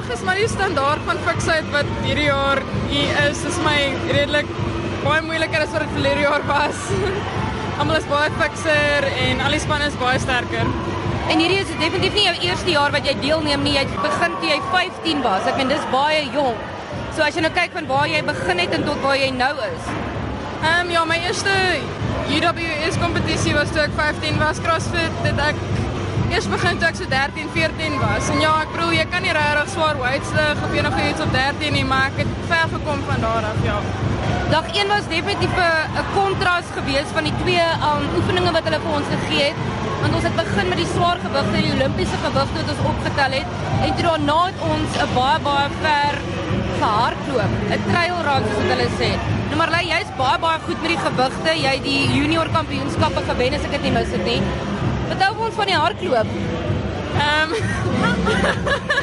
vandag is maar die standaard van fiksheid wat hierdie jaar hier is. Dis my redelik baie moeiliker as wat dit verlede jaar was. Almal is baie fikser en al die spanne is baie sterker. En hierdie is definitief nie jou eerste jaar wat jy deelneem nie. Jy het begin toe jy 15 was. Ek meen dis baie jonk. So as jy nou kyk van waar jy begin het en tot waar jy nou is. Ehm um, ja, my eerste UWS kompetisie was toe ek 15 was CrossFit. Dit ek eers begin toe ek so 13, 14 was. En ja, ek bedoel jy kan nie regtig swaar weights lig of enige iets op 13 nie, maar ek het ver gekom van daar af, ja. Dag 1 was definitief 'n kontras geweest van die twee um, oefeninge wat hulle vir ons gegee het. Want ons het begin met die swaar gewigte, die Olimpiese gewigte wat ons opgetel het, en toe daarna het ons 'n baie baie ver gehardloop, 'n trail run soos wat hulle sê. Nou maar lê jy's baie baie goed met die gewigte. Jy het die junior kampioenskappe gewen as ek dit nie mis het nie. Vertel ons van die hardloop. Ehm um,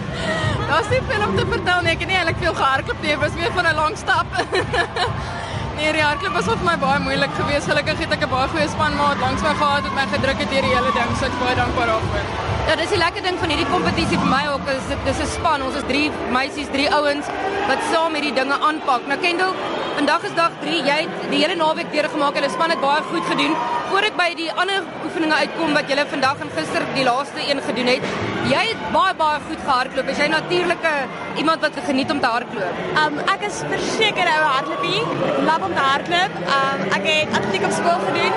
Daar's nie veel om te vertel nie. Ek het nie eintlik veel gehardloop nie. Dit was meer van 'n lang stap. nee, die hardloop was vir my baie moeilik geweest. Gelukkig het ek 'n baie goeie spanmaat langs my gehad wat my gedruk het deur die hele ding. So ek baie dankbaar daarvoor. Ja, dis die lekker ding van hierdie kompetisie vir my ook is dit dis 'n span. Ons is 3 meisies, 3 ouens wat saam hierdie dinge aanpak. Nou Kendall, vandag is dag 3. Jy het die hele naweek deurgemaak en die span het baie goed gedoen voor ek by die ander oefeninge uitkom wat julle vandag en gister die laaste een gedoen het. Jy het baie baie goed gehardloop. Is jy natuurlike iemand wat geniet om te hardloop? Um ek is verseker 'n hardloopie. Love om te hardloop. Um ek het atletiek op skool gedoen,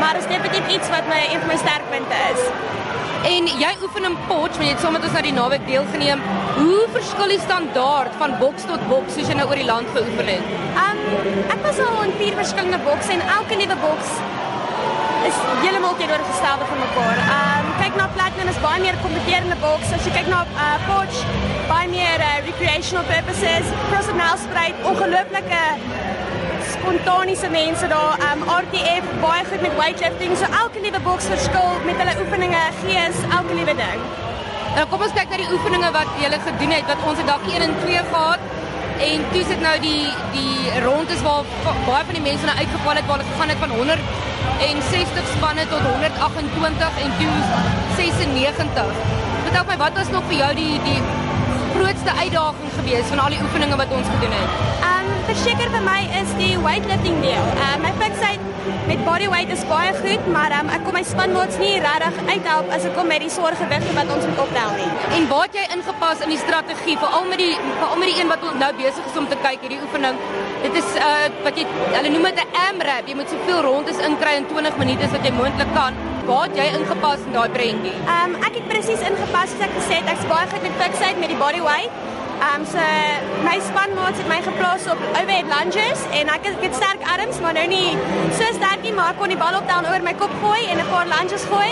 maar is definitief iets wat my een van my sterkpunte is. En jy oefen in Potch, want jy het sommer ons na die naweek deelgeneem. Hoe verskil die standaard van boks tot boks soos jy nou oor die land geoefen het? Um ek was al in vier verskillende bokse en elke nuwe boks is heeltemal teenoorgestelde van mekaar. Ehm um, kyk na Platinum is baie meer kompeterende boks. As jy kyk na uh, Porsche, baie meer uh, recreational purposes. CrossFit Nelspruit, ongelooflike spontaniese mense daar. Ehm um, RTF baie goed met weightlifting. So elke nuwe boks verskil met hulle oefeninge, gees, elke nuwe ding. Nou kom ons kyk na die oefeninge wat jy gele gedoen het wat ons het dag 1 en 2 gehad. En toe sit nou die die rondes waar baie van die mense nou uitgeval het waar hulle gegaan het van 100 en 60 spanne tot 128 en toe 96. Vertel my wat was nog vir jou die die grootste uitdaging geweest van al die oefeninge wat ons gedoen het? Ehm um, verseker vir my is die weightlifting deel. Ehm um, my fiksheid met body weight is baie goed, maar um, ek kom my spanmaats nie regtig uithelp as ek kom met die swaar gewigte wat ons moet optel nie. En waar het jy ingepas in die strategie veral met die veral met die een wat nou besig is om te kyk hierdie oefening? Dit is uh wat jy hulle noem dit 'n AMRAP. Jy moet soveel rondes inkry in 20 minute as wat jy moontlik kan. Waar het jy ingepas in daai prentjie? Ehm um, ek het presies ingepas soos ek gesê het. Ek's baie goed met fiksheid met die body weight. Ehm um, so my spanmaats het my geplaas op overhead lunges en ek het, ek het sterk arms maar nou nie so sterk nie maar ek kon die bal op dan oor my kop gooi en 'n paar lunges gooi.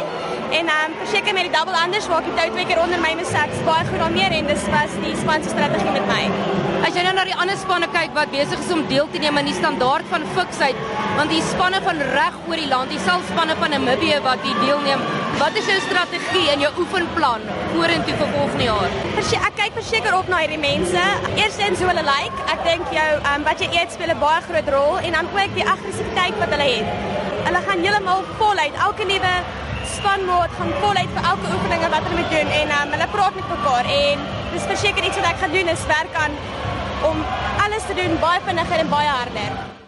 En ehm um, verseker met die double unders waar ek die tou twee keer onder my mesak baie goed daarmee en dis was die span se strategie met my. As jy nou na die ander spanne kyk wat besig is om deel te neem aan die standaard van fiksheid, want die spanne van reg oor die land, die selfspanne van Namibië wat hier deelneem, wat is jou strategie en jou oefenplan vorentoe vir volgende jaar? Verse ek kyk verseker op na hierdie mense. Eerstens hoe hulle lyk. Like. Ek dink jou ehm um, wat jy eet speel 'n baie groot rol en dan kyk die aggressiwiteit wat hulle het. Hulle gaan heeltemal voluit elke nuwe spanmaat gaan voluit vir elke oefening wat hulle moet doen en um, hulle praat met mekaar en dis verseker iets wat ek gaan doen is werk aan om alles te doen baie vinniger en baie harder.